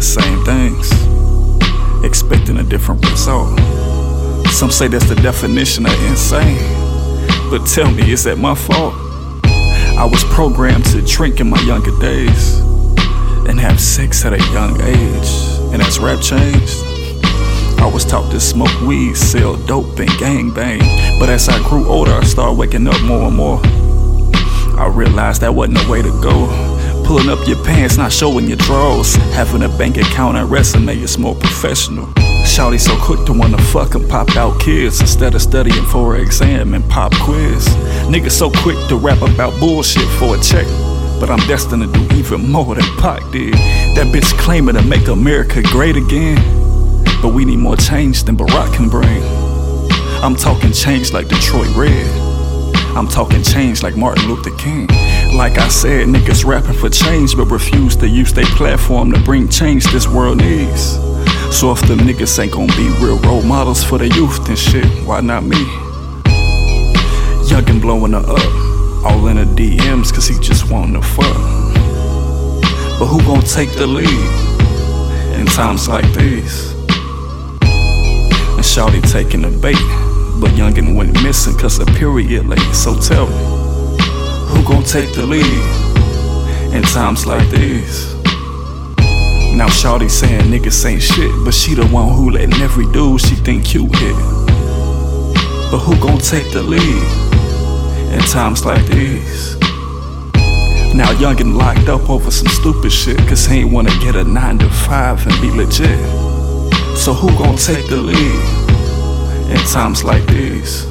the same things, expecting a different result. Some say that's the definition of insane, but tell me, is that my fault? I was programmed to drink in my younger days and have sex at a young age. And as rap changed, I was taught to smoke weed, sell dope, and gang bang. But as I grew older, I started waking up more and more. I realized that wasn't the way to go. Pulling up your pants, not showing your drawers. Having a bank account and resume is more professional. Shawty so quick to wanna fuck and pop out kids instead of studying for an exam and pop quiz. Niggas so quick to rap about bullshit for a check. But I'm destined to do even more than Pac did. That bitch claiming to make America great again. But we need more change than Barack can bring. I'm talking change like Detroit Red. I'm talking change like Martin Luther King. Like I said, niggas rapping for change but refuse to use their platform to bring change this world needs. So if them niggas ain't gonna be real role models for the youth and shit, why not me? Youngin' blowing her up, all in her DMs cause he just wanna fuck. But who gon' take the lead in times like these? And Shawty taking the bait, but Youngin' went missing cause the period late. So tell me, who gon' take the lead in times like these? Now Shawty saying niggas ain't shit, but she the one who letting every dude she think cute hit. But who gon' take the lead in times like these? Now Youngin' locked up over some stupid shit, cause he ain't wanna get a 9 to 5 and be legit. So who gon' take the lead in times like these?